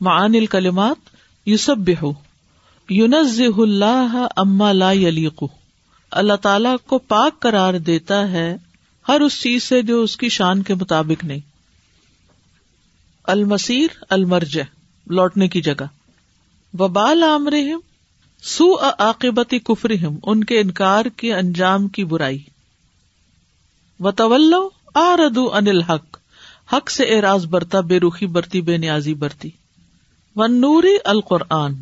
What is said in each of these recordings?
معان الکلمات یوسب یونز اللہ اما لا یلیق اللہ تعالی کو پاک قرار دیتا ہے ہر اس چیز سے جو اس کی شان کے مطابق نہیں۔ المسیر المرج لوٹنے کی جگہ۔ وبال عامرہم سو عاقبتی کفرہم، ان کے انکار کے انجام کی برائی۔ و طلو آ ردو انل حق حق سے اعراض برتا، بے روخی برتی، بے نیازی برتی۔ و نوری القرآن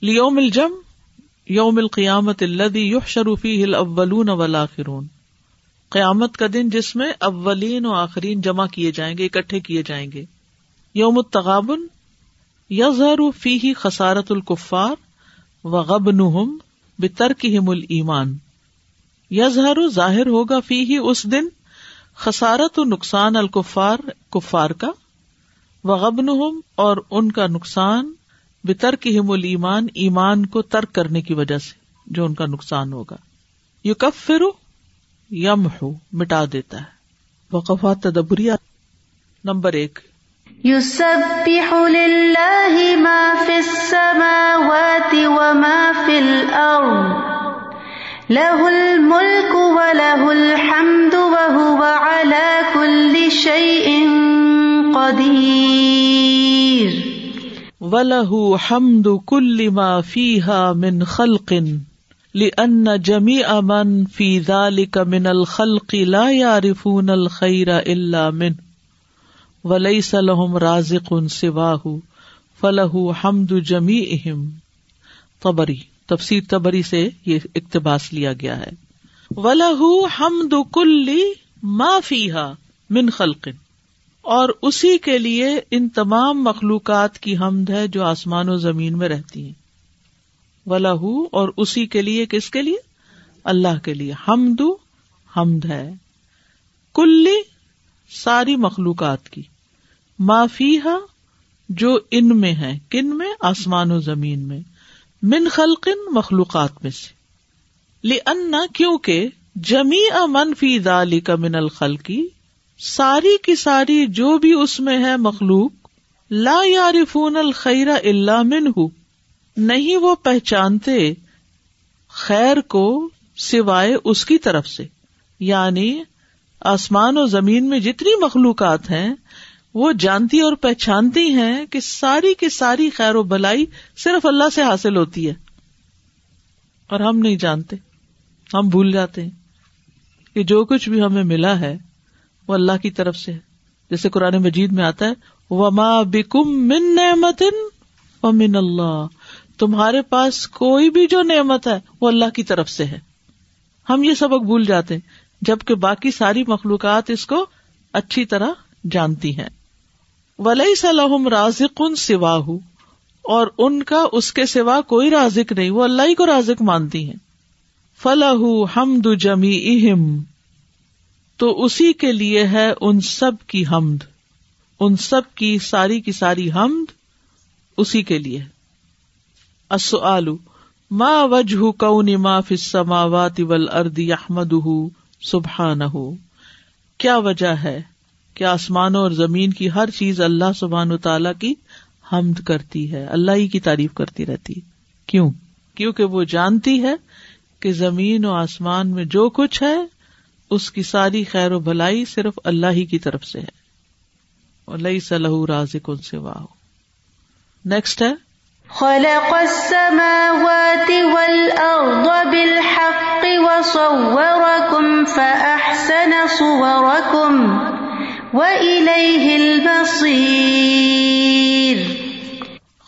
لیوم الجم یوم القیامت الدی یوح شروفی ہل اولون ولاخرون قیامت کا دن جس میں اولین و آخرین جمع کیے جائیں گے، اکٹھے کیے جائیں گے۔ یوم التغابن یظہر فی ہی خسارت الکفار و غب نہم بترکہم الایمان۔ یظہر ظاہر ہوگا فی ہی اس دن خسارت و نقصان الکفار، کفار کا۔ وغبن اور ان کا نقصان بتر کی ہم المان ایمان کو ترک کرنے کی وجہ سے، جو ان کا نقصان ہوگا۔ یو کب فرو یم ہو مٹا دیتا ہے۔ وقفات تدبری نمبر ایک۔ یو سب ما فی السماوات وما فی الارض۔ له الملك وله الحمد وهو على كل شيء قدير وله حمد كل ما فيها من خلق، لأن جميع من في ذلك من الخلق لا يعرفون الخير إلا منه، وليس لهم رازق سواه، فله حمد جميعهم۔ طبری تفسیر تبری سے یہ اقتباس لیا گیا ہے۔ ہم کلی ما فیحا من خلقن اور اسی کے لیے ان تمام مخلوقات کی حمد ہے جو آسمان و زمین میں رہتی ہیں۔ ولا اور اسی کے لیے کس کے لیے؟ اللہ کے لیے۔ حمد حمد ہے۔ کلی ساری مخلوقات کی۔ معافیہ جو ان میں ہے۔ کن میں؟ آسمان و زمین میں۔ من خلقن، مخلوقات میں سے۔ انا کیونکہ جمی امن فی دالی کا من الخلقی۔ ساری کی ساری جو بھی اس میں ہے مخلوق، لا یارفون الخیر اللہ من نہیں وہ پہچانتے خیر کو سوائے اس کی طرف سے۔ یعنی آسمان و زمین میں جتنی مخلوقات ہیں، وہ جانتی اور پہچانتی ہیں کہ ساری کی ساری خیر و بلائی صرف اللہ سے حاصل ہوتی ہے۔ اور ہم نہیں جانتے، ہم بھول جاتے ہیں کہ جو کچھ بھی ہمیں ملا ہے وہ اللہ کی طرف سے ہے۔ جیسے قرآن مجید میں آتا ہے، وما بکم من نعمت من اللہ تمہارے پاس کوئی بھی جو نعمت ہے، وہ اللہ کی طرف سے ہے۔ ہم یہ سبق بھول جاتے ہیں، جبکہ باقی ساری مخلوقات اس کو اچھی طرح جانتی ہیں۔ ولی سلحم رازق ان سوا اور ان کا اس کے سوا کوئی رازق نہیں، وہ اللہ ہی کو رازق مانتی ہیں۔ فلاح حمد جمی اہم تو اسی کے لیے ہے ان سب کی حمد۔ ان سب کی ساری کی ساری حمد اسی کے لیے ما وجہ کون ما فسماوات ول اردی احمد سبحان کیا وجہ ہے کہ آسمانوں اور زمین کی ہر چیز اللہ سبحان و تعالی کی حمد کرتی ہے، اللہ ہی کی تعریف کرتی رہتی۔ کیوں؟ کیونکہ وہ جانتی ہے کہ زمین و آسمان میں جو کچھ ہے اس کی ساری خیر و بھلائی صرف اللہ ہی کی طرف سے ہے۔ اللہ صلاح راز کن سے واہ نیکسٹ ہے۔ خلق السماوات والأرض بالحق وصوركم فأحسن صوركم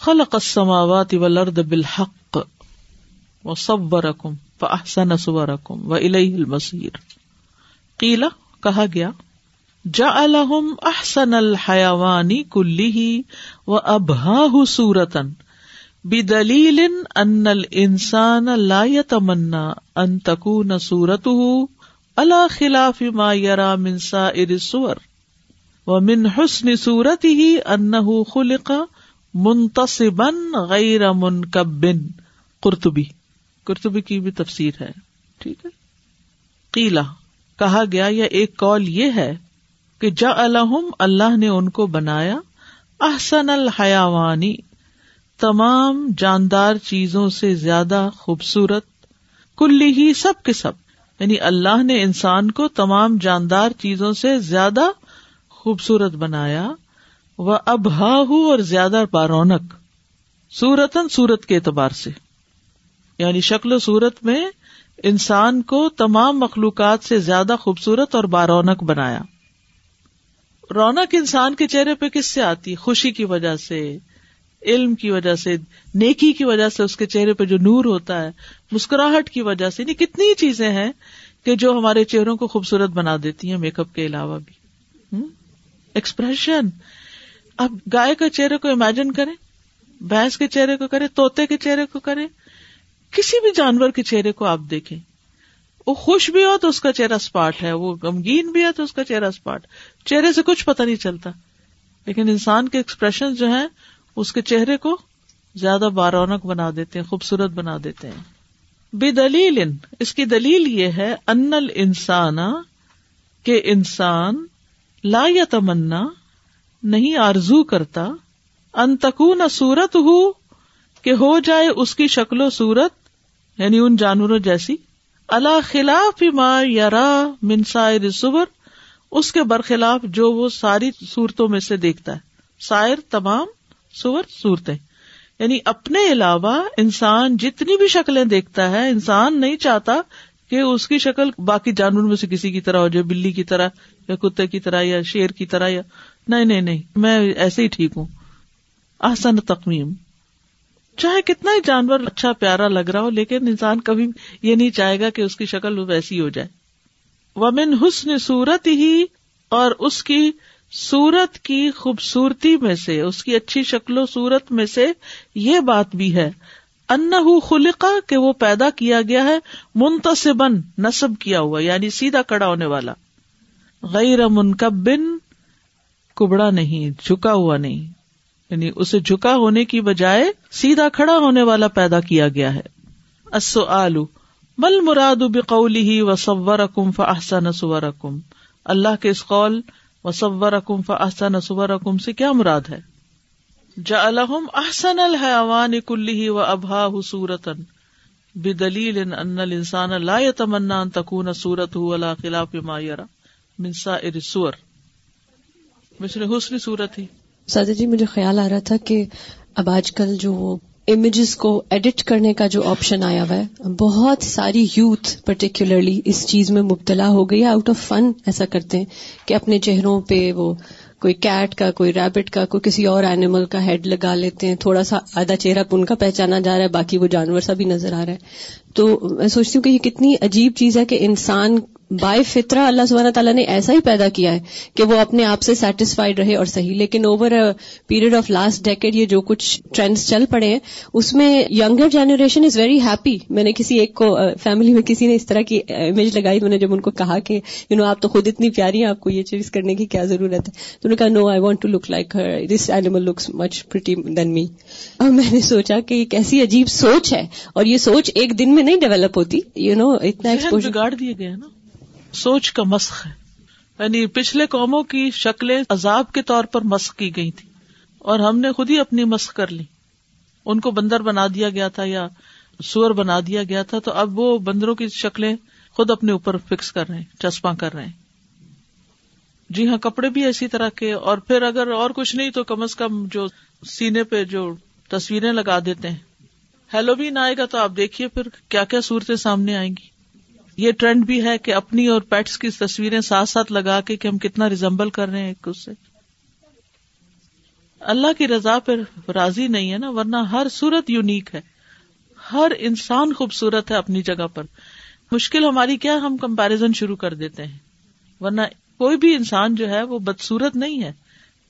خلق السماوات والارض بالحق وصوركم فاحسن صوركم واليه المصير۔ قيل کہا گیا جعلهم احسن الحيوان كله وابهاه صورتا، بدلیل ان الانسان لا يتمنى ان تكون صورته على خلاف ما يرى من سائر الصور و من حسن صورت ہی ان خلق منتصبن غیر منکبن۔ قرطبی قرطبی کی بھی تفسیر ہے، ٹھیک ہے؟ قیلا کہا گیا، یا ایک کال یہ ہے کہ جا الحم اللہ نے ان کو بنایا، احسن الحیوانی، تمام جاندار چیزوں سے زیادہ خوبصورت، کلی ہی سب کے سب۔ یعنی اللہ نے انسان کو تمام جاندار چیزوں سے زیادہ خوبصورت بنایا وہ اب اور زیادہ بارونق سورتن سورت کے اعتبار سے۔ یعنی شکل و صورت میں انسان کو تمام مخلوقات سے زیادہ خوبصورت اور بارونق بنایا۔ رونق انسان کے چہرے پہ کس سے آتی؟ خوشی کی وجہ سے، علم کی وجہ سے، نیکی کی وجہ سے اس کے چہرے پہ جو نور ہوتا ہے، مسکراہٹ کی وجہ سے۔ یعنی کتنی چیزیں ہیں کہ جو ہمارے چہروں کو خوبصورت بنا دیتی ہیں، میک اپ کے علاوہ بھی۔ ایکسپریشن۔ اب گائے کا چہرے کو امیجن کریں، بھینس کے چہرے کو کرے توتے کے چہرے کو کرے کسی بھی جانور کے چہرے کو آپ دیکھیں۔ وہ خوش بھی ہو تو اس کا چہرہ اسپاٹ ہے، وہ غمگین بھی ہے تو اس کا چہرہ اسپاٹ چہرے سے کچھ پتا نہیں چلتا۔ لیکن انسان کے ایکسپریشن جو ہیں، اس کے چہرے کو زیادہ بارونق بنا دیتے ہیں، خوبصورت بنا دیتے ہیں۔ بے دلیل اس کی دلیل یہ ہے انل انسان کے انسان لا یا تمنا نہیں آرزو کرتا۔ انتقون صورت ہو کہ ہو جائے اس کی شکل و صورت یعنی ان جانوروں جیسی۔ اللہ خلاف ما یارا منسائر سور اس کے برخلاف جو وہ ساری صورتوں میں سے دیکھتا ہے۔ سائر تمام سور صورتیں۔ یعنی اپنے علاوہ انسان جتنی بھی شکلیں دیکھتا ہے، انسان نہیں چاہتا کہ اس کی شکل باقی جانور میں سے کسی کی طرح ہو جائے بلی کی طرح یا کتے کی طرح یا شیر کی طرح یا۔ نہیں نہیں نہیں، میں ایسے ہی ٹھیک ہوں۔ آسن تقمیم چاہے کتنا ہی جانور اچھا پیارا لگ رہا ہو، لیکن انسان کبھی یہ نہیں چاہے گا کہ اس کی شکل ویسی ہو جائے۔ ومن حسن صورت ہی اور اس کی سورت کی خوبصورتی میں سے، اس کی اچھی شکل و صورت میں سے یہ بات بھی ہے۔ ان خلقا کہ وہ پیدا کیا گیا ہے منتصبن نصب کیا ہوا یعنی سیدھا کڑا ہونے والا۔ غیر منکبن کبڑا نہیں، جھکا ہوا نہیں۔ یعنی اسے جھکا ہونے کی بجائے سیدھا کھڑا ہونے والا پیدا کیا گیا ہے۔ اصو آلو مل مراد بقولی ہی و صور اکم فحسن سور اکم اللہ کے اس قول و صور اکم فحسن سور اکم سے کیا مراد ہے؟ جا الحم احسن الحیوان کلی و ابہا سورتن بدلیل ان الانسان لا يتمنى ان تكون صورته على خلاف ما يرى من سائر الصور مثل حسن صورت ہی۔ سادہ جی مجھے خیال آ رہا تھا کہ اب آج کل جو امیجز کو ایڈٹ کرنے کا جو آپشن آیا ہوا ہے، بہت ساری یوتھ پرٹیکولرلی اس چیز میں مبتلا ہو گئی آؤٹ آف فن ایسا کرتے ہیں کہ اپنے چہروں پہ وہ کوئی کیٹ کا، کوئی ریبٹ کا، کوئی کسی اور اینیمل کا ہیڈ لگا لیتے ہیں، تھوڑا سا آدھا چہرہ ان کا پہچانا جا رہا ہے، باقی وہ جانور سا بھی نظر آ رہا ہے۔ تو میں سوچتی ہوں کہ یہ کتنی عجیب چیز ہے کہ انسان بائی فطرہ اللہ سبحانہ تعالیٰ نے ایسا ہی پیدا کیا ہے کہ وہ اپنے آپ سے سیٹسفائڈ رہے اور صحیح لیکن over period of last decade یہ جو کچھ ٹرینڈس چل پڑے ہیں اس میں یگر جنریشن از ویری ہیپی میں نے کسی ایک کو فیملی میں کسی نے اس طرح کی امیج لگائی میں نے جب ان کو کہا کہ یو نو آپ تو خود اتنی پیاری ہیں آپ کو یہ چیز کرنے کی کیا ضرورت ہے؟ تو نے کہا no I want to look like this animal looks much pretty than me اور میں نے سوچا کہ ایک ایسی عجیب سوچ ہے اور یہ سوچ ایک دن میں نہیں ڈیولپ ہوتی یو نو اتنا ایکسپوجر گاڑ دیے گئے نا۔ سوچ کا مسخ ہے۔ یعنی پچھلے قوموں کی شکلیں عذاب کے طور پر مسخ کی گئی تھی اور ہم نے خود ہی اپنی مسخ کر لی۔ ان کو بندر بنا دیا گیا تھا یا سور بنا دیا گیا تھا، تو اب وہ بندروں کی شکلیں خود اپنے اوپر فکس کر رہے ہیں، چسپاں کر رہے ہیں۔ جی ہاں کپڑے بھی اسی طرح کے، اور پھر اگر اور کچھ نہیں تو کم از کم جو سینے پہ جو تصویریں لگا دیتے ہیں۔ ہیلو بھی نہ آئے گا تو آپ دیکھیے پھر کیا کیا صورتیں سامنے آئیں گی۔ یہ ٹرینڈ بھی ہے کہ اپنی اور پیٹس کی تصویریں ساتھ ساتھ لگا کے کہ ہم کتنا ریزمبل کر رہے ہیں ایک اس سے۔ اللہ کی رضا پہ راضی نہیں ہے نا، ورنہ ہر صورت یونیک ہے۔ ہر انسان خوبصورت ہے اپنی جگہ پر۔ مشکل ہماری کیا ہم کمپیرزن شروع کر دیتے ہیں۔ ورنہ کوئی بھی انسان جو ہے وہ بدسورت نہیں ہے۔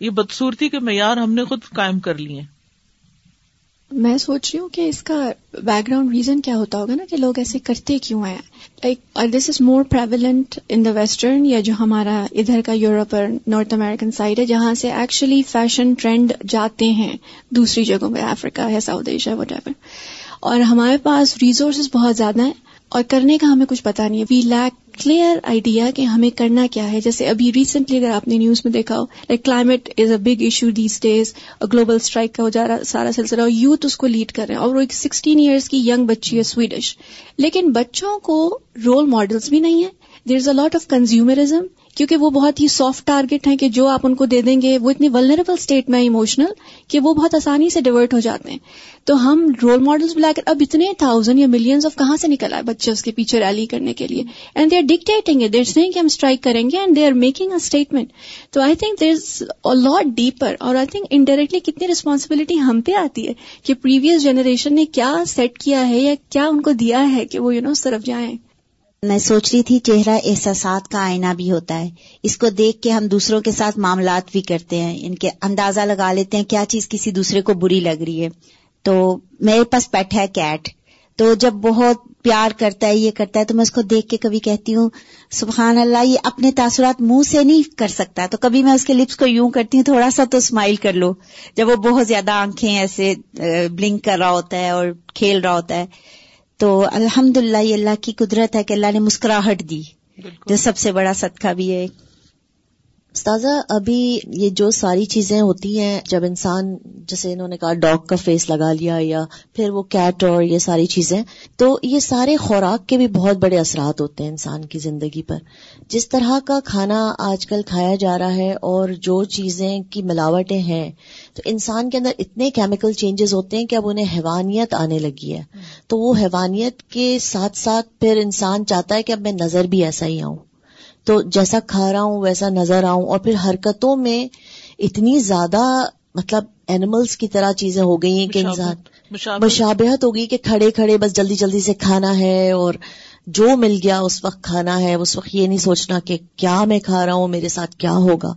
یہ بدسورتی کے معیار ہم نے خود قائم کر لیے۔ میں سوچ رہی ہوں کہ اس کا بیک گراؤنڈ ریزن کیا ہوتا ہوگا نا کہ لوگ ایسے کرتے کیوں ہیں؟ Like this is more prevalent in the western یا جو ہمارا ادھر کا یورپ اور نارتھ امیرکن سائڈ ہے جہاں سے ایکچولی فیشن ٹرینڈ جاتے ہیں دوسری جگہوں پہ افریقہ ہے ساؤتھ ایشیا وٹ ایور اور ہمارے پاس ریسورسز بہت زیادہ ہیں اور کرنے کا ہمیں کچھ پتا نہیں ہے۔ وی لیک کلیئر آئیڈیا کہ ہمیں کرنا کیا ہے۔ جیسے ابھی ریسنٹلی اگر آپ نے نیوز میں دیکھا ہو like climate is a big issue these days global strike کا ہو جا رہا، سارا سلسلہ اور یوتھ اس کو لیڈ کر رہے ہیں اور وہ ایک سکسٹین ایئرس کی ینگ بچی ہے سویڈش لیکن بچوں کو رول ماڈلس بھی نہیں ہے دیر از اے لاٹ آف کنزیومرزم کیونکہ وہ بہت ہی سافٹ ٹارگیٹ ہیں کہ جو آپ ان کو دے دیں گے، وہ اتنی ولنریبل اسٹیٹ میں ایموشنل کہ وہ بہت آسانی سے ڈیورٹ ہو جاتے ہیں۔ تو ہم رول ماڈلس بلا کر اب اتنے تھاؤزینڈ یا ملینز آف کہاں سے نکل آئے بچے اس کے پیچھے ریلی کرنے کے لیے؟ اینڈ دے آر ڈکٹیٹنگ دیر سے ہم اسٹرائک کریں گے and they are making a statement تو I think there is lot deeper اور آئی تھنک انڈائریکٹلی کتنی ریسپانسبلٹی ہم پہ آتی ہے کہ پریویس جنریشن نے کیا سیٹ کیا ہے یا کیا ان کو دیا ہے کہ وہ یو نو طرف جائیں۔ میں سوچ رہی تھی چہرہ احساسات کا آئینہ بھی ہوتا ہے۔ اس کو دیکھ کے ہم دوسروں کے ساتھ معاملات بھی کرتے ہیں۔ ان کے اندازہ لگا لیتے ہیں کیا چیز کسی دوسرے کو بری لگ رہی ہے۔ تو میرے پاس پیٹ ہے کیٹ۔ تو جب بہت پیار کرتا ہے، یہ کرتا ہے، تو میں اس کو دیکھ کے کبھی کہتی ہوں، سبحان اللہ، یہ اپنے تاثرات منہ سے نہیں کر سکتا۔ تو کبھی میں اس کے لپس کو یوں کرتی ہوں، تھوڑا سا تو اسمائل کر لو۔ جب وہ بہت زیادہ آنکھیں ایسے بلنک کر رہا ہوتا ہے اور کھیل رہا ہوتا ہے تو الحمد للہ یہ اللہ کی قدرت ہے کہ اللہ نے مسکراہٹ دی۔ جو سب سے بڑا صدقہ بھی ہے۔ استاذہ، ابھی یہ جو ساری چیزیں ہوتی ہیں، جب انسان جیسے انہوں نے کہا ڈاگ کا فیس لگا لیا یا پھر وہ کیٹ اور یہ ساری چیزیں، تو یہ سارے خوراک کے بھی بہت بڑے اثرات ہوتے ہیں انسان کی زندگی پر۔ جس طرح کا کھانا آج کل کھایا جا رہا ہے اور جو چیزیں کی ملاوٹیں ہیں، تو انسان کے اندر اتنے کیمیکل چینجز ہوتے ہیں کہ اب انہیں حیوانیت آنے لگی ہے۔ تو وہ حیوانیت کے ساتھ ساتھ پھر انسان چاہتا ہے کہ اب میں نظر بھی ایسا ہی آؤں۔ تو جیسا کھا رہا ہوں ویسا نظر آؤں اور پھر حرکتوں میں اتنی زیادہ مطلب اینیملس کی طرح چیزیں ہو گئی ہیں کہ انسان مشابہت۔ ہو گئی کہ کھڑے کھڑے بس جلدی جلدی سے کھانا ہے اور جو مل گیا اس وقت کھانا ہے۔ اس وقت یہ نہیں سوچنا کہ کیا میں کھا رہا ہوں میرے ساتھ کیا ہوگا۔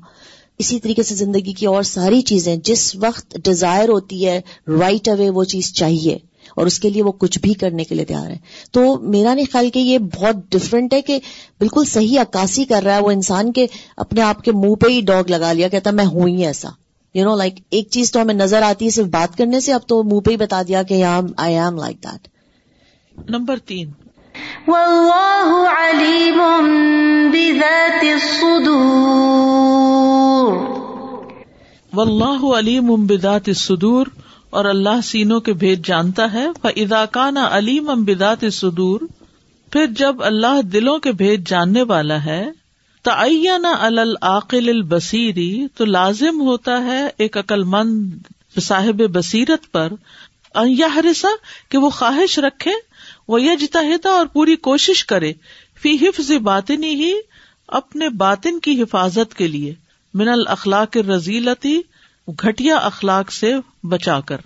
اسی طریقے سے زندگی کی اور ساری چیزیں جس وقت ڈیزائر ہوتی ہے رائٹ اوے وہ چیز چاہیے۔ اور اس کے لیے وہ کچھ بھی کرنے کے لیے تیار ہے۔ تو میرا نہیں خیال کہ یہ بہت ڈفرینٹ ہے کہ بالکل صحیح عکاسی کر رہا ہے وہ انسان کے اپنے آپ کے منہ پہ ہی ڈاگ لگا لیا کہتا میں ہوں ہی ایسا۔ یو نو لائک ایک چیز تو ہمیں نظر آتی ہے صرف بات کرنے سے اب تو منہ پہ ہی بتا دیا کہ I am like that number تین۔ واللہ علیم بذات الصدور۔ واللہ علیم بذات الصدور۔ اور اللہ سینوں کے بھید جانتا ہے۔ اداکان علیم امبدات صدور پھر جب اللہ دلوں کے بھید جاننے والا ہے، تعین العقل البصیری تو لازم ہوتا ہے ایک عقل مند صاحب بصیرت پر ہرسا کہ وہ خواہش رکھے وہ یجتہدا اور پوری کوشش کرے، فی حفظ باطنی ہی، اپنے باطن کی حفاظت کے لیے۔ من الاخلاق رضیلتی گٹیا اخلاق سے بچا کر۔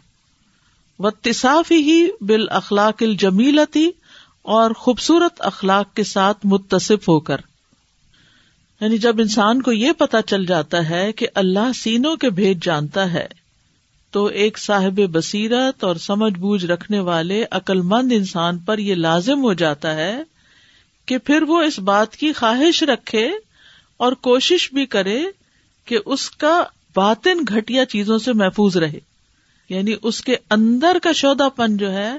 و تصافی ہی بال اخلاق الجمیلتی اور خوبصورت اخلاق کے ساتھ متصف ہو کر۔ یعنی جب انسان کو یہ پتا چل جاتا ہے کہ اللہ سینوں کے بھیج جانتا ہے، تو ایک صاحب بصیرت اور سمجھ بوجھ رکھنے والے عقل مند انسان پر یہ لازم ہو جاتا ہے کہ پھر وہ اس بات کی خواہش رکھے اور کوشش بھی کرے کہ اس کا باطن گھٹیا چیزوں سے محفوظ رہے۔ یعنی اس کے اندر کا شودا پن جو ہے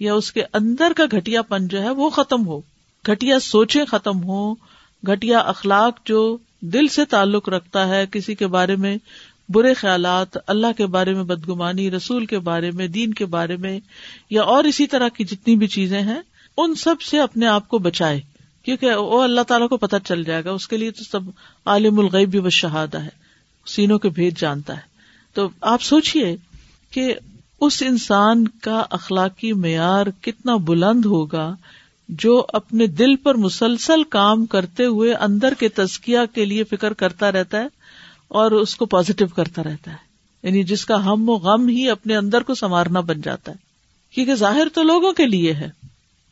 یا اس کے اندر کا گٹیا پن جو ہے وہ ختم ہو۔ گٹیا سوچے ختم ہو گٹیا اخلاق جو دل سے تعلق رکھتا ہے، کسی کے بارے میں برے خیالات، اللہ کے بارے میں بدگمانی، رسول کے بارے میں، دین کے بارے میں، یا اور اسی طرح کی جتنی بھی چیزیں ہیں، ان سب سے اپنے آپ کو بچائے۔ کیونکہ وہ اللہ تعالیٰ کو پتہ چل جائے گا۔ اس کے لیے تو سب عالم الغیب بھی وہ شہادہ ہے۔ سینوں کے بھید جانتا ہے۔ تو آپ سوچیے کہ اس انسان کا اخلاقی معیار کتنا بلند ہوگا جو اپنے دل پر مسلسل کام کرتے ہوئے اندر کے تزکیا کے لیے فکر کرتا رہتا ہے اور اس کو پازیٹو کرتا رہتا ہے۔ یعنی جس کا ہم و غم ہی اپنے اندر کو سنوارنا بن جاتا ہے۔ کیونکہ ظاہر تو لوگوں کے لیے ہے۔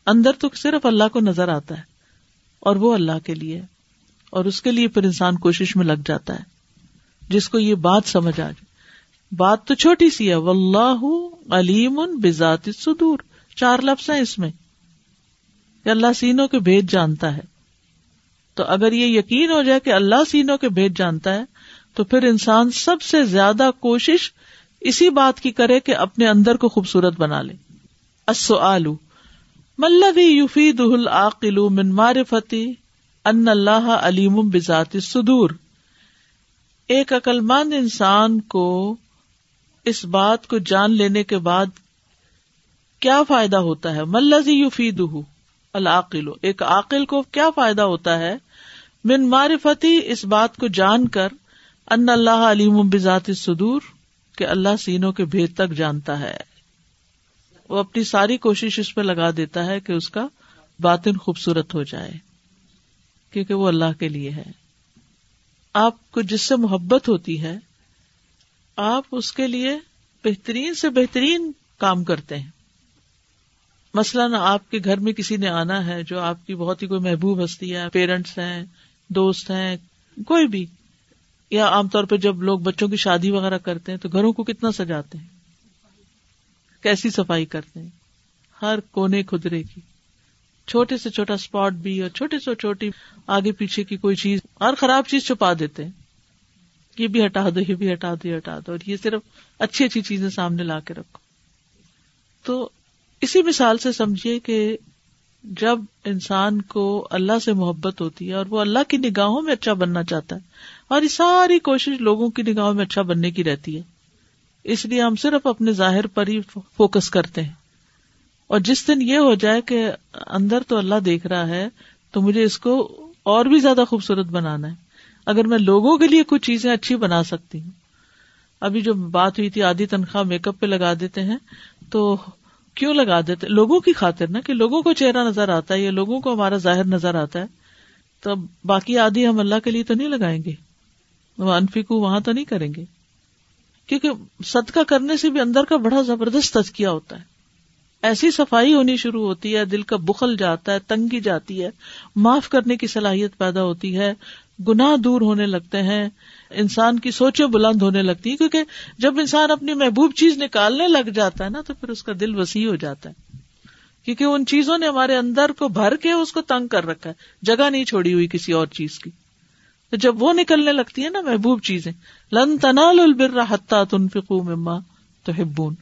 اندر تو صرف اللہ کو نظر آتا ہے اور وہ اللہ کے لیے اور اس کے لیے پھر انسان کوشش میں لگ جاتا ہے۔ جس کو یہ بات سمجھ آ جائے۔ بات تو چھوٹی سی ہے۔ واللہ علیم بذات الصدور۔ چار لفظ ہیں اس میں۔ اللہ سینوں کے بھید جانتا ہے۔ تو اگر یہ یقین ہو جائے کہ اللہ سینوں کے بھید جانتا ہے، تو پھر انسان سب سے زیادہ کوشش اسی بات کی کرے کہ اپنے اندر کو خوبصورت بنا لے۔ السؤال ملذي يفيده العاقل من معرفة ان اللہ علیم بذات صدور ایک عقلمند انسان کو اس بات کو جان لینے کے بعد کیا فائدہ ہوتا ہے؟ ملزی یو فید العقل ایک عقل کو کیا فائدہ ہوتا ہے؟ من معرفتی، اس بات کو جان کر ان اللہ علیم بذات صدور کہ اللہ سینوں کے بھید تک جانتا ہے۔ وہ اپنی ساری کوشش اس پہ لگا دیتا ہے کہ اس کا باطن خوبصورت ہو جائے، کیونکہ وہ اللہ کے لیے ہے۔ آپ کو جس سے محبت ہوتی ہے، آپ اس کے لیے بہترین سے بہترین کام کرتے ہیں۔ مثلاً آپ کے گھر میں کسی نے آنا ہے جو آپ کی بہت ہی کوئی محبوب ہستی ہے، پیرنٹس ہیں، دوست ہیں، کوئی بھی۔ یا عام طور پہ جب لوگ بچوں کی شادی وغیرہ کرتے ہیں تو گھروں کو کتنا سجاتے ہیں؟ کیسی صفائی کرتے ہیں؟ ہر کونے خدرے کی۔ چھوٹے سے چھوٹا اسپاٹ بھی اور چھوٹی سے چھوٹی آگے پیچھے کی کوئی چیز ہر خراب چیز چھپا دیتے ہیں۔ یہ بھی ہٹا دو، یہ بھی ہٹا دو، یہ ہٹا دو اور یہ صرف اچھی اچھی چیزیں سامنے لا کے رکھو۔ تو اسی مثال سے سمجھیے کہ جب انسان کو اللہ سے محبت ہوتی ہے اور وہ اللہ کی نگاہوں میں اچھا بننا چاہتا ہے اور یہ ساری کوشش لوگوں کی نگاہوں میں اچھا بننے کی رہتی ہے، اس لیے ہم صرف اپنے ظاہر پر ہی فوکس کرتے ہیں۔ اور جس دن یہ ہو جائے کہ اندر تو اللہ دیکھ رہا ہے، تو مجھے اس کو اور بھی زیادہ خوبصورت بنانا ہے۔ اگر میں لوگوں کے لیے کچھ چیزیں اچھی بنا سکتی ہوں۔ ابھی جو بات ہوئی تھی، آدھی تنخواہ میک اپ پہ لگا دیتے ہیں، تو کیوں لگا دیتے؟ لوگوں کی خاطر نا کہ لوگوں کو چہرہ نظر آتا ہے یا لوگوں کو ہمارا ظاہر نظر آتا ہے۔ تو باقی آدھی ہم اللہ کے لیے تو نہیں لگائیں گے۔ وہ وہاں تو نہیں کریں گے۔ کیونکہ صدقہ کرنے سے بھی اندر کا بڑا زبردست تزکیہ ہوتا ہے۔ ایسی صفائی ہونی شروع ہوتی ہے، دل کا بخل جاتا ہے، تنگی جاتی ہے، معاف کرنے کی صلاحیت پیدا ہوتی ہے، گناہ دور ہونے لگتے ہیں، انسان کی سوچیں بلند ہونے لگتی ہیں، کیونکہ جب انسان اپنی محبوب چیز نکالنے لگ جاتا ہے نا، تو پھر اس کا دل وسیع ہو جاتا ہے۔ کیونکہ ان چیزوں نے ہمارے اندر کو بھر کے اس کو تنگ کر رکھا ہے، جگہ نہیں چھوڑی ہوئی کسی اور چیز کی۔ تو جب وہ نکلنے لگتی ہے نا محبوب چیزیں، لن تنال البر حتہ تنفقو مما تو ہبون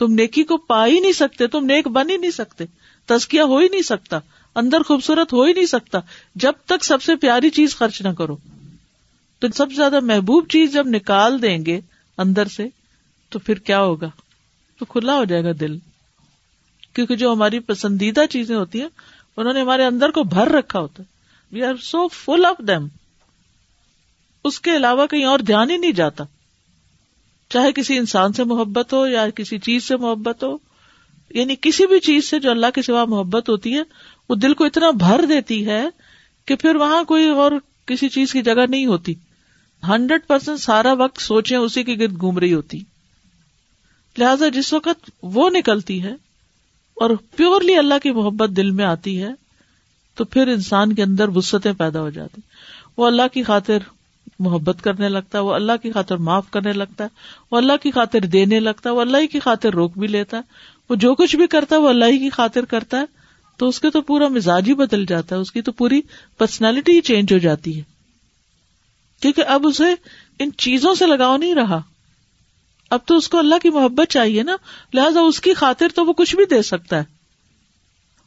تم نیکی کو پا ہی نہیں سکتے، تم نیک بن ہی نہیں سکتے تزکیا ہو ہی نہیں سکتا، اندر خوبصورت ہو ہی نہیں سکتا، جب تک سب سے پیاری چیز خرچ نہ کرو۔ تو سب سے زیادہ محبوب چیز جب نکال دیں گے اندر سے، تو پھر کیا ہوگا؟ تو کھلا ہو جائے گا دل۔ کیونکہ جو ہماری پسندیدہ چیزیں ہوتی ہیں، انہوں نے ہمارے اندر کو بھر رکھا ہوتا ہے۔ We are so full of them اس کے علاوہ کہیں اور دھیان ہی نہیں جاتا۔ چاہے کسی انسان سے محبت ہو یا کسی چیز سے محبت ہو یعنی کسی بھی چیز سے جو اللہ کے سوا محبت ہوتی ہے، وہ دل کو اتنا بھر دیتی ہے کہ پھر وہاں کوئی اور کسی چیز کی جگہ نہیں ہوتی۔ ہنڈریڈ پرسینٹ سارا وقت سوچے اسی کے گرد گھوم رہی ہوتی۔ لہذا جس وقت وہ نکلتی ہے اور پیورلی اللہ کی محبت دل میں آتی ہے، تو پھر انسان کے اندر وسطیں پیدا ہو جاتی۔ وہ اللہ کی خاطر محبت کرنے لگتا ہے، وہ اللہ کی خاطر معاف کرنے لگتا ہے، وہ اللہ کی خاطر دینے لگتا ہے، وہ اللہ کی خاطر روک بھی لیتا ہے۔ وہ جو کچھ بھی کرتا ہے، وہ اللہ کی خاطر کرتا ہے۔ تو اس کے تو پورا مزاج ہی بدل جاتا ہے، اس کی تو پوری پرسنالٹی ہی چینج ہو جاتی ہے۔ کیونکہ اب اسے ان چیزوں سے لگاؤ نہیں رہا۔ اب تو اس کو اللہ کی محبت چاہیے نا۔ لہٰذا اس کی خاطر تو وہ کچھ بھی دے سکتا ہے۔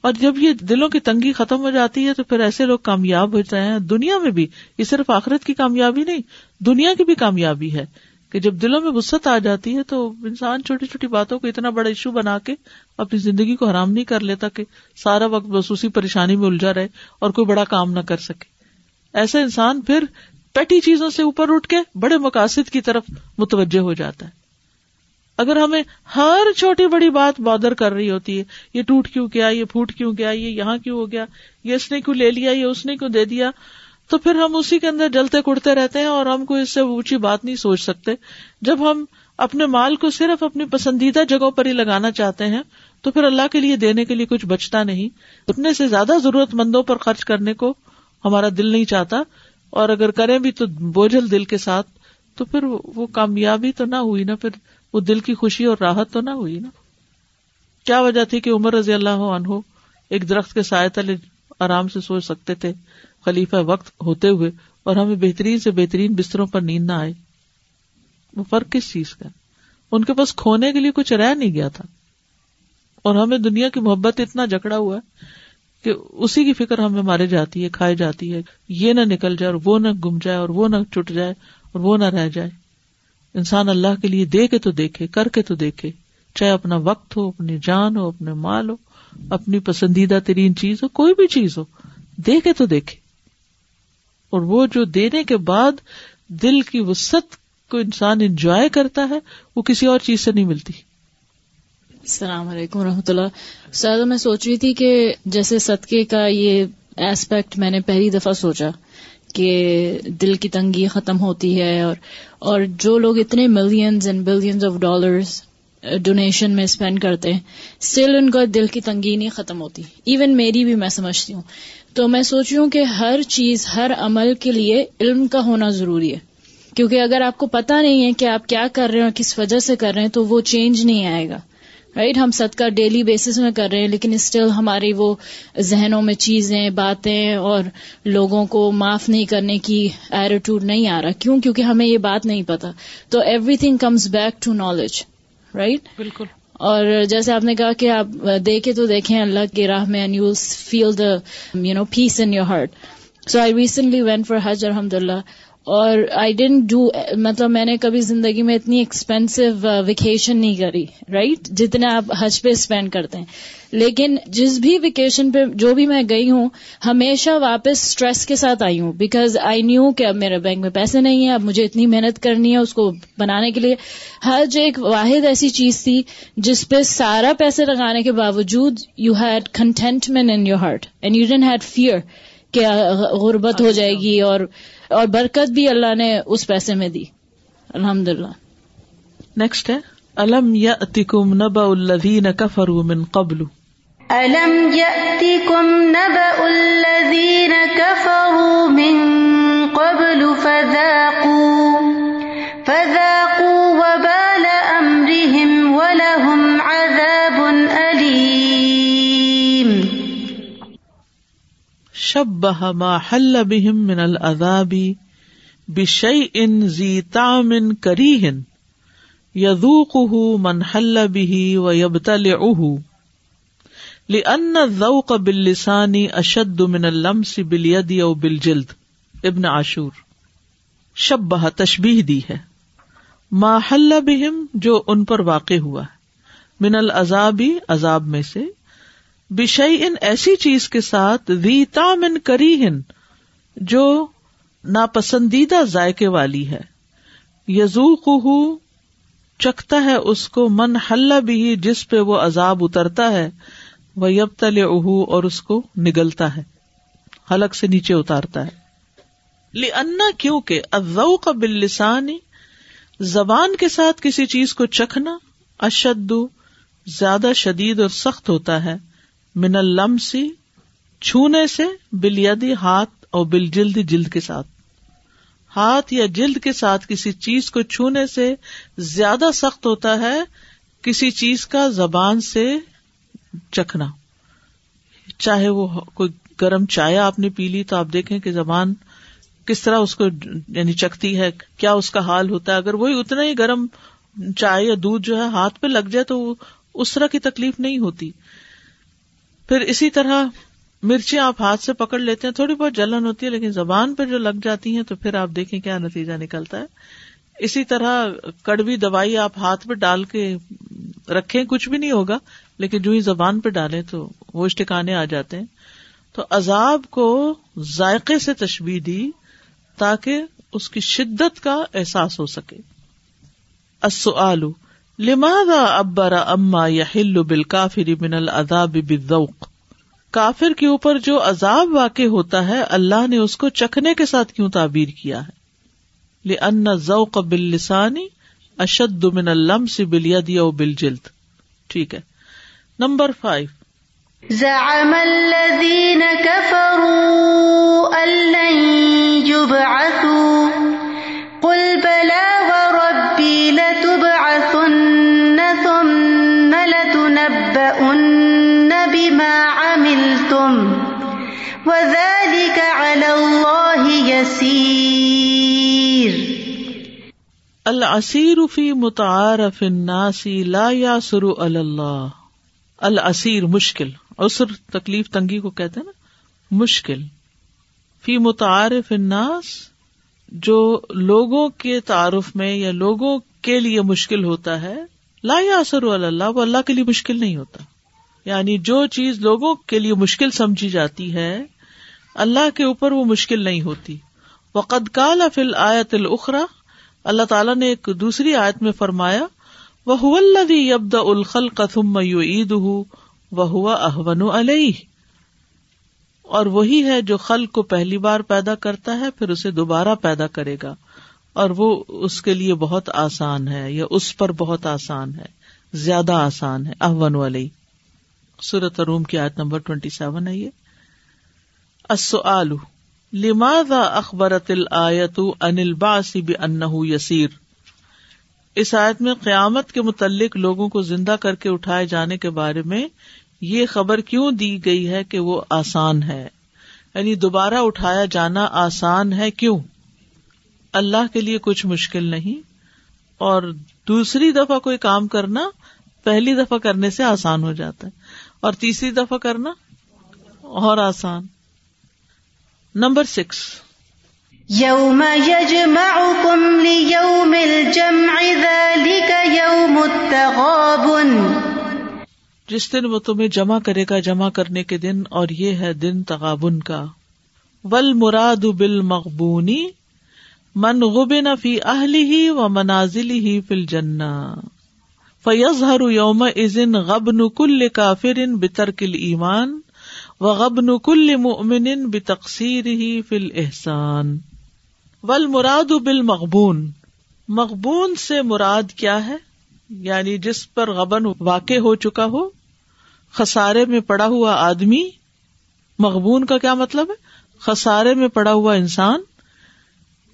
اور جب یہ دلوں کی تنگی ختم ہو جاتی ہے تو پھر ایسے لوگ کامیاب ہوتے ہیں۔ دنیا میں بھی یہ صرف آخرت کی کامیابی نہیں، دنیا کی بھی کامیابی ہے کہ جب دلوں میں وسط آ جاتی ہے تو انسان چھوٹی چھوٹی باتوں کو اتنا بڑا ایشو بنا کے اپنی زندگی کو حرام نہیں کر لیتا کہ سارا وقت بس پریشانی میں الجھا رہے اور کوئی بڑا کام نہ کر سکے۔ ایسا انسان پھر پیٹی چیزوں سے اوپر اٹھ کے بڑے مقاصد کی طرف متوجہ ہو جاتا ہے۔ اگر ہمیں ہر چھوٹی بڑی بات بادر کر رہی ہوتی ہے، یہ ٹوٹ کیوں گیا، یہ پھوٹ کیوں گیا، یہ یہاں کیوں ہو گیا، یہ اس نے کیوں لے لیا، یہ اس نے کیوں دے دیا، تو پھر ہم اسی کے اندر جلتے کڑتے رہتے ہیں اور ہم کو اس سے اونچی بات نہیں سوچ سکتے۔ جب ہم اپنے مال کو صرف اپنی پسندیدہ جگہوں پر ہی لگانا چاہتے ہیں، تو پھر اللہ کے لیے دینے کے لیے کچھ بچتا نہیں۔ اتنے سے زیادہ ضرورت مندوں پر خرچ کرنے کو ہمارا دل نہیں چاہتا۔ اور اگر کریں بھی تو بوجھل دل کے ساتھ، تو پھر وہ کامیابی تو نہ ہوئی نا پھر وہ دل کی خوشی اور راحت تو نہ ہوئی نا۔ کیا وجہ تھی کہ عمر رضی اللہ عنہ ایک درخت کے سائے تلے آرام سے سوچ سکتے تھے؟ خلیفہ وقت ہوتے ہوئے اور ہمیں بہترین سے بہترین بستروں پر نیند نہ آئے۔ وہ فرق کس چیز کا؟ ان کے پاس کھونے کے لیے کچھ رہ نہیں گیا تھا۔ اور ہمیں دنیا کی محبت اتنا جکڑا ہوا ہے کہ اسی کی فکر ہمیں مارے جاتی ہے کھائی جاتی ہے۔ یہ نہ نکل جائے اور وہ نہ گم جائے اور وہ نہ ٹوٹ جائے اور وہ نہ رہ جائے۔ انسان اللہ کے لیے دے کے تو دیکھے کر کے تو دیکھے، چاہے اپنا وقت ہو، اپنی جان ہو، اپنے مال ہو، اپنی پسندیدہ ترین چیز ہو، کوئی بھی چیز ہو دے کے تو دیکھے۔ اور وہ جو دینے کے بعد دل کی وسط کو انسان انجوائے کرتا ہے، وہ کسی اور چیز سے نہیں ملتی۔ السلام علیکم و رحمۃ اللہ۔ سر، میں سوچ رہی تھی کہ جیسے صدقے کا یہ ایسپیکٹ میں نے پہلی دفعہ سوچا۔ کہ دل کی تنگی ختم ہوتی ہے اور اور جو لوگ اتنے millions and billions of dollars donation میں اسپینڈ کرتے ہیں اسٹل ان کا دل کی تنگی نہیں ختم ہوتی. ایون میری بھی میں سمجھتی ہوں. تو میں سوچ رہی ہوں کہ ہر چیز، ہر عمل کے لیے علم کا ہونا ضروری ہے. کیونکہ اگر آپ کو پتا نہیں ہے کہ آپ کیا کر رہے ہیں اور کس وجہ سے کر رہے ہیں، تو وہ چینج نہیں آئے گا. رائٹ ہم صدقہ ڈیلی بیسس میں کر رہے ہیں لیکن اسٹل ہماری وہ ذہنوں میں چیزیں باتیں اور لوگوں کو معاف نہیں کرنے کی ایٹیٹیوڈ نہیں آ رہا۔ کیوں؟ کیونکہ ہمیں یہ بات نہیں پتا۔ تو everything comes back to knowledge right بالکل۔ اور جیسے آپ نے کہا کہ آپ دیکھے تو دیکھیں اللہ کی راہ میں and you feel the you know peace in your heart so I recently went for حج الحمد اللہ اور آئی ڈینٹ ڈو مطلب میں نے کبھی زندگی میں اتنی ایکسپینسو ویکیشن uh, نہیں کری رائٹ جتنے آپ حج پہ اسپینڈ کرتے ہیں۔ لیکن جس بھی ویکیشن پہ جو بھی میں گئی ہوں، ہمیشہ واپس اسٹریس کے ساتھ آئی ہوں۔ بیکاز آئی نیو کہ اب میرے بینک میں پیسے نہیں ہیں، اب مجھے اتنی محنت کرنی ہے اس کو بنانے کے لیے۔ حج ایک واحد ایسی چیز تھی جس پہ سارا پیسے لگانے کے باوجود you had contentment in your heart and you didn't had fear کہ uh, غربت ہو جائے گی اور اور برکت بھی اللہ نے اس پیسے میں دی۔ الحمد للہ نیکسٹ ہے الم یا اتکم نب الدین کفر من قبل؟ ألم يأتكم نبأ الذين كفروا من قبل فذاقوا فذاقوا شبہ ما حل بهم من العذاب بشيء ذي طعم كريه يذوقه من حل به ويبتلعه لأن الذوق باللسان اشد من اللمس باليد او بالجلد ابن عاشور شبہ تشبیح دی ہے۔ ما حل بهم جو ان پر واقع ہوا من العذابی عذاب میں سے بشئی ان ایسی چیز کے ساتھ ریتا من کری ہن جو ناپسندیدہ ذائقے والی ہے۔ یزو چکھتا ہے اس کو، من حل بھی جس پہ وہ عذاب اترتا ہے وہ یب تل اہ اور اس کو نگلتا ہے، حلق سے نیچے اتارتا ہے۔ لنا کیوں کہ ازو کا بلسانی زبان کے ساتھ کسی چیز کو چکھنا اشد، زیادہ شدید اور سخت ہوتا ہے۔ من الم سی، چھونے سے بلیادی ہاتھ اور بل جلد جلد کے ساتھ۔ ہاتھ یا جلد کے ساتھ کسی چیز کو چھونے سے زیادہ سخت ہوتا ہے، کسی چیز کا زبان سے چکھنا۔ چاہے وہ کوئی گرم چائے آپ نے پی لی تو آپ دیکھیں کہ زبان کس طرح اس کو یعنی چکھتی ہے، کیا اس کا حال ہوتا ہے۔ اگر وہی اتنا ہی گرم چائے یا دودھ جو ہے ہاتھ پہ لگ جائے تو اس طرح کی تکلیف نہیں ہوتی۔ پھر اسی طرح مرچی آپ ہاتھ سے پکڑ لیتے ہیں، تھوڑی بہت جلن ہوتی ہے، لیکن زبان پہ جو لگ جاتی ہیں تو پھر آپ دیکھیں کیا نتیجہ نکلتا ہے۔ اسی طرح کڑوی دوائی آپ ہاتھ پہ ڈال کے رکھے کچھ بھی نہیں ہوگا، لیکن جو ہی زبان پہ ڈالے تو وہ ٹھکانے آ جاتے ہیں۔ تو عذاب کو ذائقے سے تشبیح دی تاکہ اس کی شدت کا احساس ہو سکے۔ السؤال لماذا ابرا اما یحل بالکافر من العذاب بالذوق؟ کافر کے اوپر جو عذاب واقع ہوتا ہے، اللہ نے اس کو چکھنے کے ساتھ کیوں تعبیر کیا ہے؟ لأن الذوق باللسان اشد من اللمس باليد او بالجلد۔ ٹھیک ہے۔ Number five. زعم الذين كفروا أن لن يبعثوا العصیر فی متعارف الناس لا یاسر علی اللہ. العصیر مشکل. اسر تکلیف تنگی کو کہتے ہیں نا؟ مشکل. فی متعارف الناس جو لوگوں کے تعارف میں یا لوگوں کے لیے مشکل ہوتا ہے، لا یا اثر اللہ، وہ اللہ کے لیے مشکل نہیں ہوتا. یعنی جو چیز لوگوں کے لیے مشکل سمجھی جاتی ہے، اللہ کے اوپر وہ مشکل نہیں ہوتی. وقد کال فل آیت الخرا اللہ تعالیٰ نے ایک دوسری آیت میں فرمایا وہ یبد الخل قتم عید وہ ہوا احون علیہ اور وہی ہے جو خل کو پہلی بار پیدا کرتا ہے، پھر اسے دوبارہ پیدا کرے گا۔ اور وہ اس کے لیے بہت آسان ہے، یا اس پر بہت آسان ہے، زیادہ آسان ہے۔ احون علیہ سورت روم کی آیت نمبر ٹوینٹی سیون ہے یہ۔ لماذا اخبرت الآیت ان الباسی بانہ یسیر؟ اس آیت میں قیامت کے متعلق لوگوں کو زندہ کر کے اٹھائے جانے کے بارے میں یہ خبر کیوں دی گئی ہے کہ وہ آسان ہے؟ یعنی دوبارہ اٹھایا جانا آسان ہے کیوں؟ اللہ کے لیے کچھ مشکل نہیں اور دوسری دفعہ کوئی کام کرنا پہلی دفعہ کرنے سے آسان ہو جاتا ہے اور تیسری دفعہ کرنا اور آسان۔ نمبر سکس یوم یجمعکم لیوم الجمع ذالک یوم التغابن جس دن وہ تمہیں جمع کرے گا جمع کرنے کے دن اور یہ ہے دن تغابن کا۔ ول مراد بل مقبونی من غبن فی اہلی ہی و منازل ہی فل جنا فیض ہر یوم ازن غبن کل کافر بترکل ایمان و غبن کل مؤمن بتقسیر ہی فل احسان ول مراد بل مقبون مقبون سے مراد کیا ہے؟ یعنی جس پر غبن واقع ہو چکا ہو، خسارے میں پڑا ہوا آدمی۔ مقبون کا کیا مطلب ہے؟ خسارے میں پڑا ہوا انسان۔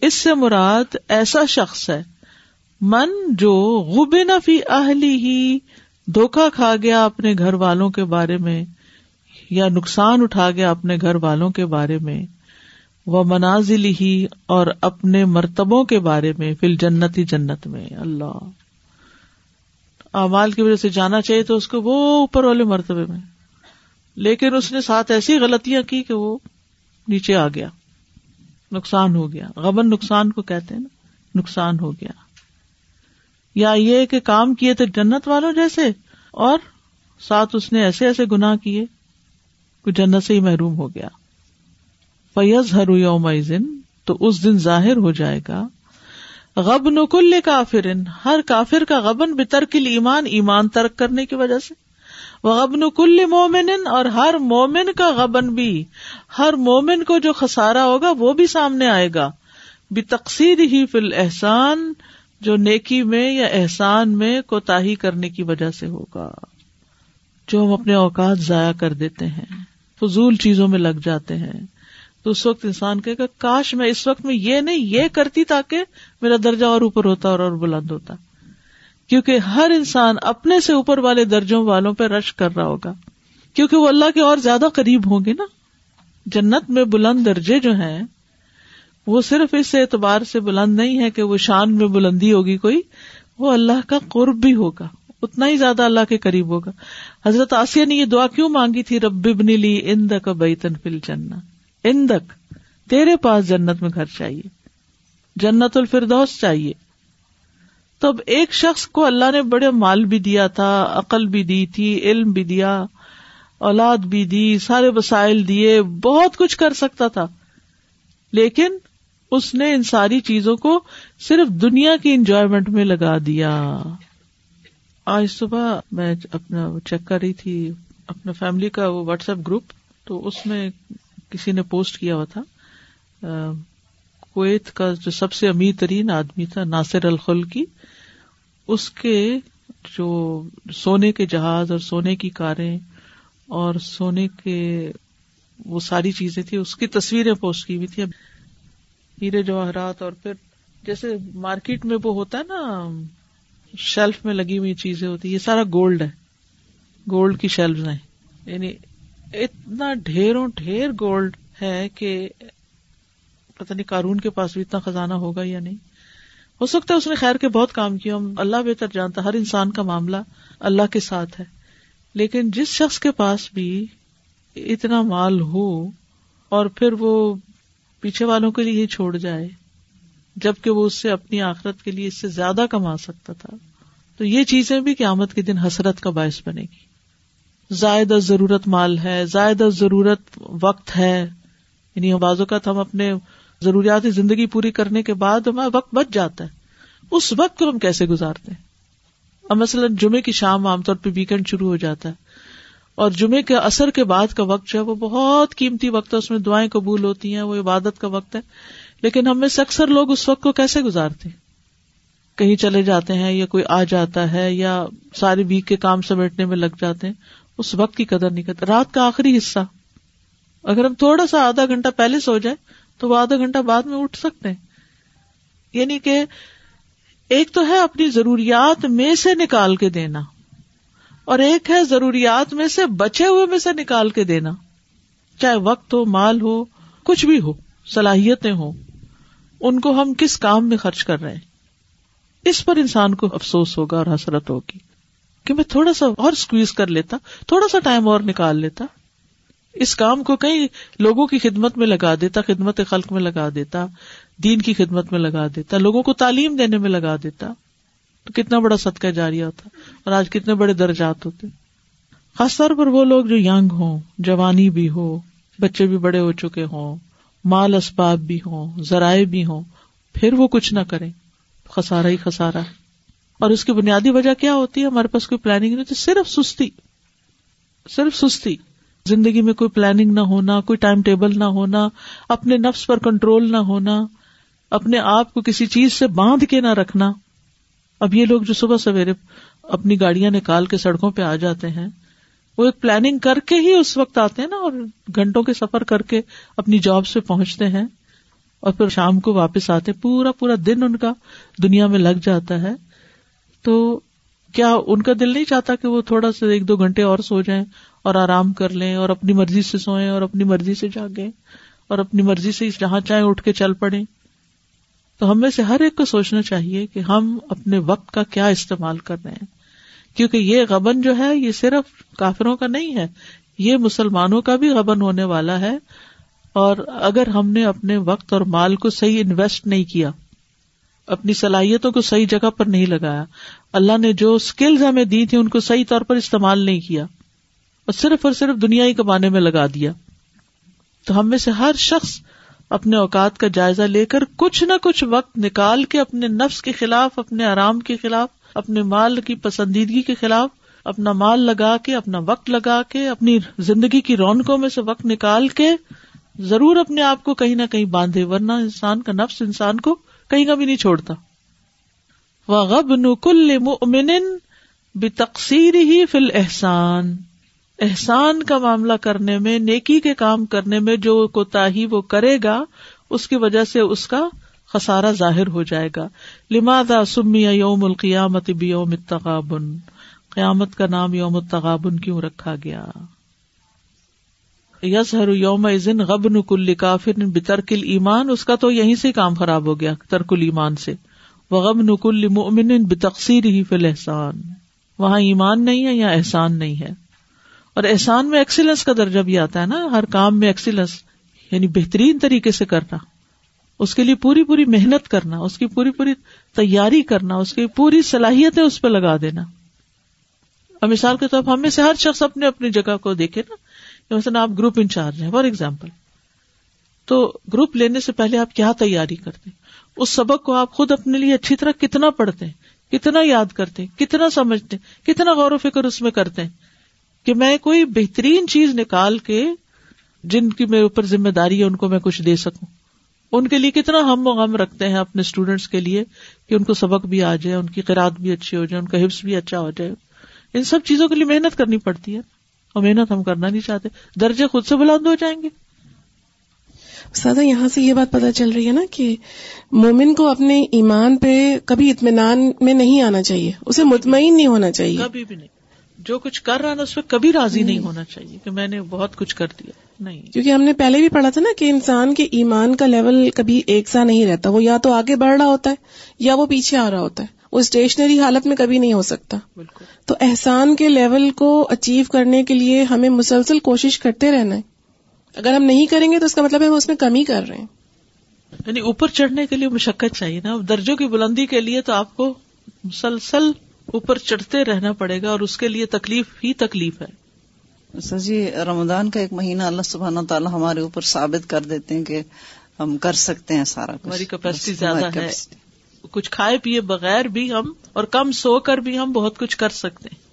اس سے مراد ایسا شخص ہے، من جو غبن فی اہلی ہی دھوکا کھا گیا اپنے گھر والوں کے بارے میں۔ یا نقصان اٹھا گیا اپنے گھر والوں کے بارے میں، وہ منازل ہی اور اپنے مرتبوں کے بارے میں فل جنتی جنت میں۔ اللہ۔ اعمال کی وجہ سے جانا چاہیے تو اس کو وہ اوپر والے مرتبے میں۔ لیکن اس نے ساتھ ایسی غلطیاں کی کہ وہ نیچے آ گیا۔ نقصان ہو گیا۔ غبن نقصان کو کہتے ہیں نا۔ نقصان ہو گیا۔ یا یہ کہ کام کیے تھے جنت والوں جیسے اور ساتھ اس نے ایسے ایسے گنا کیے۔ جنت سے ہی محروم ہو گیا۔ فیض ہر یوم تو اس دن ظاہر ہو جائے گا۔ غبن کل کافر ہر کافر کا غبن بترکل ایمان ایمان ترک کرنے کی وجہ سے۔ غبن کل مومن اور ہر مومن کا غبن بھی۔ ہر مومن کو جو خسارا ہوگا، وہ بھی سامنے آئے گا۔ بے تقسیر ہی فل احسان جو نیکی میں یا احسان میں کوتا کرنے کی وجہ سے ہوگا۔ جو ہم اپنے اوقات ضائع کر دیتے ہیں۔ فضول چیزوں میں لگ جاتے ہیں۔ تو اس وقت انسان کہ کاش میں اس وقت میں یہ نہیں یہ کرتی تاکہ میرا درجہ اور اوپر ہوتا اور, اور بلند ہوتا۔ کیونکہ ہر انسان اپنے سے اوپر والے درجوں والوں پہ رش کر رہا ہوگا۔ کیونکہ وہ اللہ کے اور زیادہ قریب ہوں گے نا۔ جنت میں بلند درجے جو ہیں وہ صرف اس اعتبار سے بلند نہیں ہے کہ وہ شان میں بلندی ہوگی کوئی وہ اللہ کا قرب بھی ہوگا۔ اتنا ہی زیادہ اللہ کے قریب ہوگا۔ حضرت آسیہ نے یہ دعا کیوں مانگی تھی؟ رب ابنی لی اند کا بیتن فل جنا اندک تیرے پاس جنت میں گھر چاہیے، جنت الفردوس چاہیے۔ تو اب ایک شخص کو اللہ نے بڑے مال بھی دیا تھا، عقل بھی دی تھی، علم بھی دیا، اولاد بھی دی، سارے وسائل دیے، بہت کچھ کر سکتا تھا۔ لیکن اس نے ان ساری چیزوں کو صرف دنیا کی انجوائےمنٹ میں لگا دیا۔ آج صبح میں اپنا چیک کر رہی تھی، اپنا فیملی کا وہ واٹس ایپ گروپ، تو اس میں کسی نے پوسٹ کیا ہوا تھا۔ کویت کا جو سب سے امیر ترین آدمی تھا، ناصر الخل کی، اس کے جو سونے کے جہاز اور سونے کی کاریں اور سونے کے وہ ساری چیزیں تھی اس کی تصویریں پوسٹ کی ہوئی تھی ہیرے جواہرات اور پھر جیسے مارکیٹ میں وہ ہوتا ہے نا شیلف میں لگی ہوئی چیزیں ہوتی یہ سارا گولڈ ہے۔ گولڈ کی شیلف ہیں۔ یعنی اتنا ڈھیروں ڈھیر گولڈ ہے کہ پتہ نہیں کارون کے پاس بھی اتنا خزانہ ہوگا یا نہیں۔ ہو سکتا ہے اس نے خیر کے بہت کام کیا اللہ بہتر جانتا، ہر انسان کا معاملہ اللہ کے ساتھ ہے۔ لیکن جس شخص کے پاس بھی اتنا مال ہو اور پھر وہ پیچھے والوں کے لیے ہی چھوڑ جائے جبکہ وہ اس سے اپنی آخرت کے لیے اس سے زیادہ کما سکتا تھا۔ تو یہ چیزیں بھی قیامت کے دن حسرت کا باعث بنے گی۔ زائد ضرورت مال ہے، زائد ضرورت وقت ہے۔ یعنی بعض اوقات ہم اپنے ضروریات زندگی پوری کرنے کے بعد ہمارا وقت بچ جاتا ہے۔ اس وقت کو ہم کیسے گزارتے ہیں؟ اب مثلاً جمعے کی شام عام طور پہ ویکینڈ شروع ہو جاتا ہے۔ اور جمعے کے اثر کے بعد کا وقت جو ہے وہ بہت قیمتی وقت ہے، اس میں دعائیں قبول ہوتی ہیں، وہ عبادت کا وقت ہے۔ لیکن ہم میں سے اکثر لوگ اس وقت کو کیسے گزارتے ہیں؟ کہیں چلے جاتے ہیں یا کوئی آ جاتا ہے یا ساری ویک کے کام سمیٹنے میں لگ جاتے ہیں، اس وقت کی قدر نہیں کرتے۔ رات کا آخری حصہ۔ اگر ہم تھوڑا سا آدھا گھنٹہ پہلے سو جائے تو وہ آدھا گھنٹہ بعد میں اٹھ سکتے ہیں۔ یعنی کہ ایک تو ہے اپنی ضروریات میں سے نکال کے دینا، اور ایک ہے ضروریات میں سے بچے ہوئے میں سے نکال کے دینا۔ چاہے وقت ہو، مال ہو، کچھ بھی ہو، صلاحیتیں ہوں۔ ان کو ہم کس کام میں خرچ کر رہے ہیں؟ اس پر انسان کو افسوس ہوگا اور حسرت ہوگی کہ میں تھوڑا سا اور اسکویز کر لیتا، تھوڑا سا ٹائم اور نکال لیتا۔ اس کام کو کئی لوگوں کی خدمت میں لگا دیتا، خدمت خلق میں لگا دیتا، دین کی خدمت میں لگا دیتا، لوگوں کو تعلیم دینے میں لگا دیتا۔ تو کتنا بڑا صدقہ جاری ہوتا اور آج کتنے بڑے درجات ہوتے۔ خاص طور پر وہ لوگ جو یگ ہوں، جوانی بھی ہو، بچے بھی بڑے ہو چکے ہوں مال اسباب بھی ہوں، ذرائع بھی ہوں، پھر وہ کچھ نہ کریں۔ خسارا ہی خسارا اور اس کی بنیادی وجہ کیا ہوتی ہے؟ ہمارے پاس کوئی پلاننگ نہیں ہوتی، صرف سستی۔ صرف سستی۔ زندگی میں کوئی پلاننگ نہ ہونا، کوئی ٹائم ٹیبل نہ ہونا، اپنے نفس پر کنٹرول نہ ہونا، اپنے آپ کو کسی چیز سے باندھ کے نہ رکھنا۔ اب یہ لوگ جو صبح سویرے اپنی گاڑیاں نکال کے سڑکوں پہ آ جاتے ہیں وہ ایک پلاننگ کر کے ہی اس وقت آتے ہیں نا اور گھنٹوں کے سفر کر کے اپنی جاب سے پہنچتے ہیں اور پھر شام کو واپس آتے پورا پورا دن ان کا دنیا میں لگ جاتا ہے۔ تو کیا ان کا دل نہیں چاہتا کہ وہ تھوڑا سا ایک دو گھنٹے اور سو جائیں اور آرام کر لیں اور اپنی مرضی سے سوئیں اور اپنی مرضی سے جاگیں اور اپنی مرضی سے جہاں چاہیں اٹھ کے چل پڑے تو ہمیں سے ہر ایک کو سوچنا چاہیے کہ ہم اپنے وقت کا کیا استعمال کر رہے ہیں۔ کیونکہ یہ غبن جو ہے، یہ صرف کافروں کا نہیں ہے، یہ مسلمانوں کا بھی غبن ہونے والا ہے۔ اور اگر ہم نے اپنے وقت اور مال کو صحیح انویسٹ نہیں کیا، اپنی صلاحیتوں کو صحیح جگہ پر نہیں لگایا، اللہ نے جو اسکلز ہمیں دی تھی ان کو صحیح طور پر استعمال نہیں کیا، اور صرف اور صرف دنیا ہی کمانے میں لگا دیا۔ تو ہم میں سے ہر شخص اپنے اوقات کا جائزہ لے کر کچھ نہ کچھ وقت نکال کے اپنے نفس کے خلاف، اپنے آرام کے خلاف اپنے مال کی پسندیدگی کے خلاف اپنا مال لگا کے، اپنا وقت لگا کے، اپنی زندگی کی رونقوں میں سے وقت نکال کے ضرور اپنے آپ کو کہیں نہ کہیں باندھے، ورنہ انسان کا نفس انسان کو کہیں کا بھی نہیں چھوڑتا۔ غب نکل مومن بے تقسیر ہی فل احسان احسان کا معاملہ کرنے میں، نیکی کے کام کرنے میں جو کوتا وہ کرے گا، اس کی وجہ سے اس کا خسارا ظاہر ہو جائے گا۔ لمادا سمی یوم القیامت بیوم التغابن؟ قیامت کا نام یوم التغابن کیوں رکھا گیا؟ یس ہر یوم ازن غبن کل کافر بترکل ایمان اس کا تو یہیں سے کام خراب ہو گیا ترکل ایمان سے۔ وہ غب نکل مومن بتقسیر ہی فل احسان وہاں ایمان نہیں ہے یا احسان نہیں ہے؟ اور احسان میں ایکسیلنس کا درجہ بھی آتا ہے نا، ہر کام میں ایکسیلنس یعنی بہترین طریقے سے کرنا۔ اس کے لیے پوری پوری محنت کرنا، اس کی پوری پوری تیاری کرنا، اس کی پوری صلاحیتیں اس پہ لگا دینا۔ اور مثال کے طور پر ہم میں سے ہر شخص اپنے اپنی جگہ کو دیکھے نا مثلا آپ گروپ انچارج ہیں، فار ایگزامپل۔ تو گروپ لینے سے پہلے آپ کیا تیاری کرتے؟ اس سبق کو آپ خود اپنے لیے اچھی طرح کتنا پڑھتے؟ ہیں کتنا یاد کرتے؟ ہیں کتنا سمجھتے؟ ہیں کتنا غور و فکر اس میں کرتے؟ ہیں کہ میں کوئی بہترین چیز نکال کے جن کی میرے اوپر ذمہ داری ہے، ان کو میں کچھ دے سکوں۔ ان کے لیے کتنا ہم و غم رکھتے ہیں اپنے اسٹوڈینٹس کے لیے کہ ان کو سبق بھی آ جائے ان کی قرآد بھی اچھی ہو جائے ان کا حفظ بھی اچھا ہو جائے۔ ان سب چیزوں کے لیے محنت کرنی پڑتی ہے اور محنت ہم کرنا نہیں چاہتے۔ درجے خود سے بلند ہو جائیں گے۔ سادہ یہاں سے یہ بات پتا چل رہی ہے نا کہ مومن کو اپنے ایمان پہ کبھی اطمینان میں نہیں آنا چاہیے اسے مطمئن نہیں ہونا چاہیے۔ کبھی بھی نہیں۔ جو کچھ کر رہا نا اس پہ کبھی راضی نہیں ہونا چاہیے کہ میں نے بہت کچھ کر دیا۔ نہیں۔ کیونکہ ہم نے پہلے بھی پڑھا تھا نا کہ انسان کے ایمان کا لیول کبھی ایک سا نہیں رہتا۔ وہ یا تو آگے بڑھ رہا ہوتا ہے یا وہ پیچھے آ رہا ہوتا ہے۔ وہ اسٹیشنری حالت میں کبھی نہیں ہو سکتا۔ بالکل۔ تو احسان کے لیول کو اچیو کرنے کے لیے ہمیں مسلسل کوشش کرتے رہنا ہے۔ اگر ہم نہیں کریں گے تو اس کا مطلب ہے ہم اس میں کمی کر رہے ہیں۔ یعنی اوپر چڑھنے کے لیے مشقت چاہیے نا۔ درجوں کی بلندی کے لیے تو آپ کو مسلسل اوپر چڑھتے رہنا پڑے گا اور اس کے لیے تکلیف ہی تکلیف ہے۔ سر جی رمضان کا ایک مہینہ اللہ سبحانہ تعالیٰ ہمارے اوپر ثابت کر دیتے ہیں کہ ہم کر سکتے ہیں سارا کچھ۔ ہماری کیپیسٹی زیادہ ہے۔ کچھ کھائے پیے بغیر بھی ہم اور کم سو کر بھی ہم بہت کچھ کر سکتے ہیں۔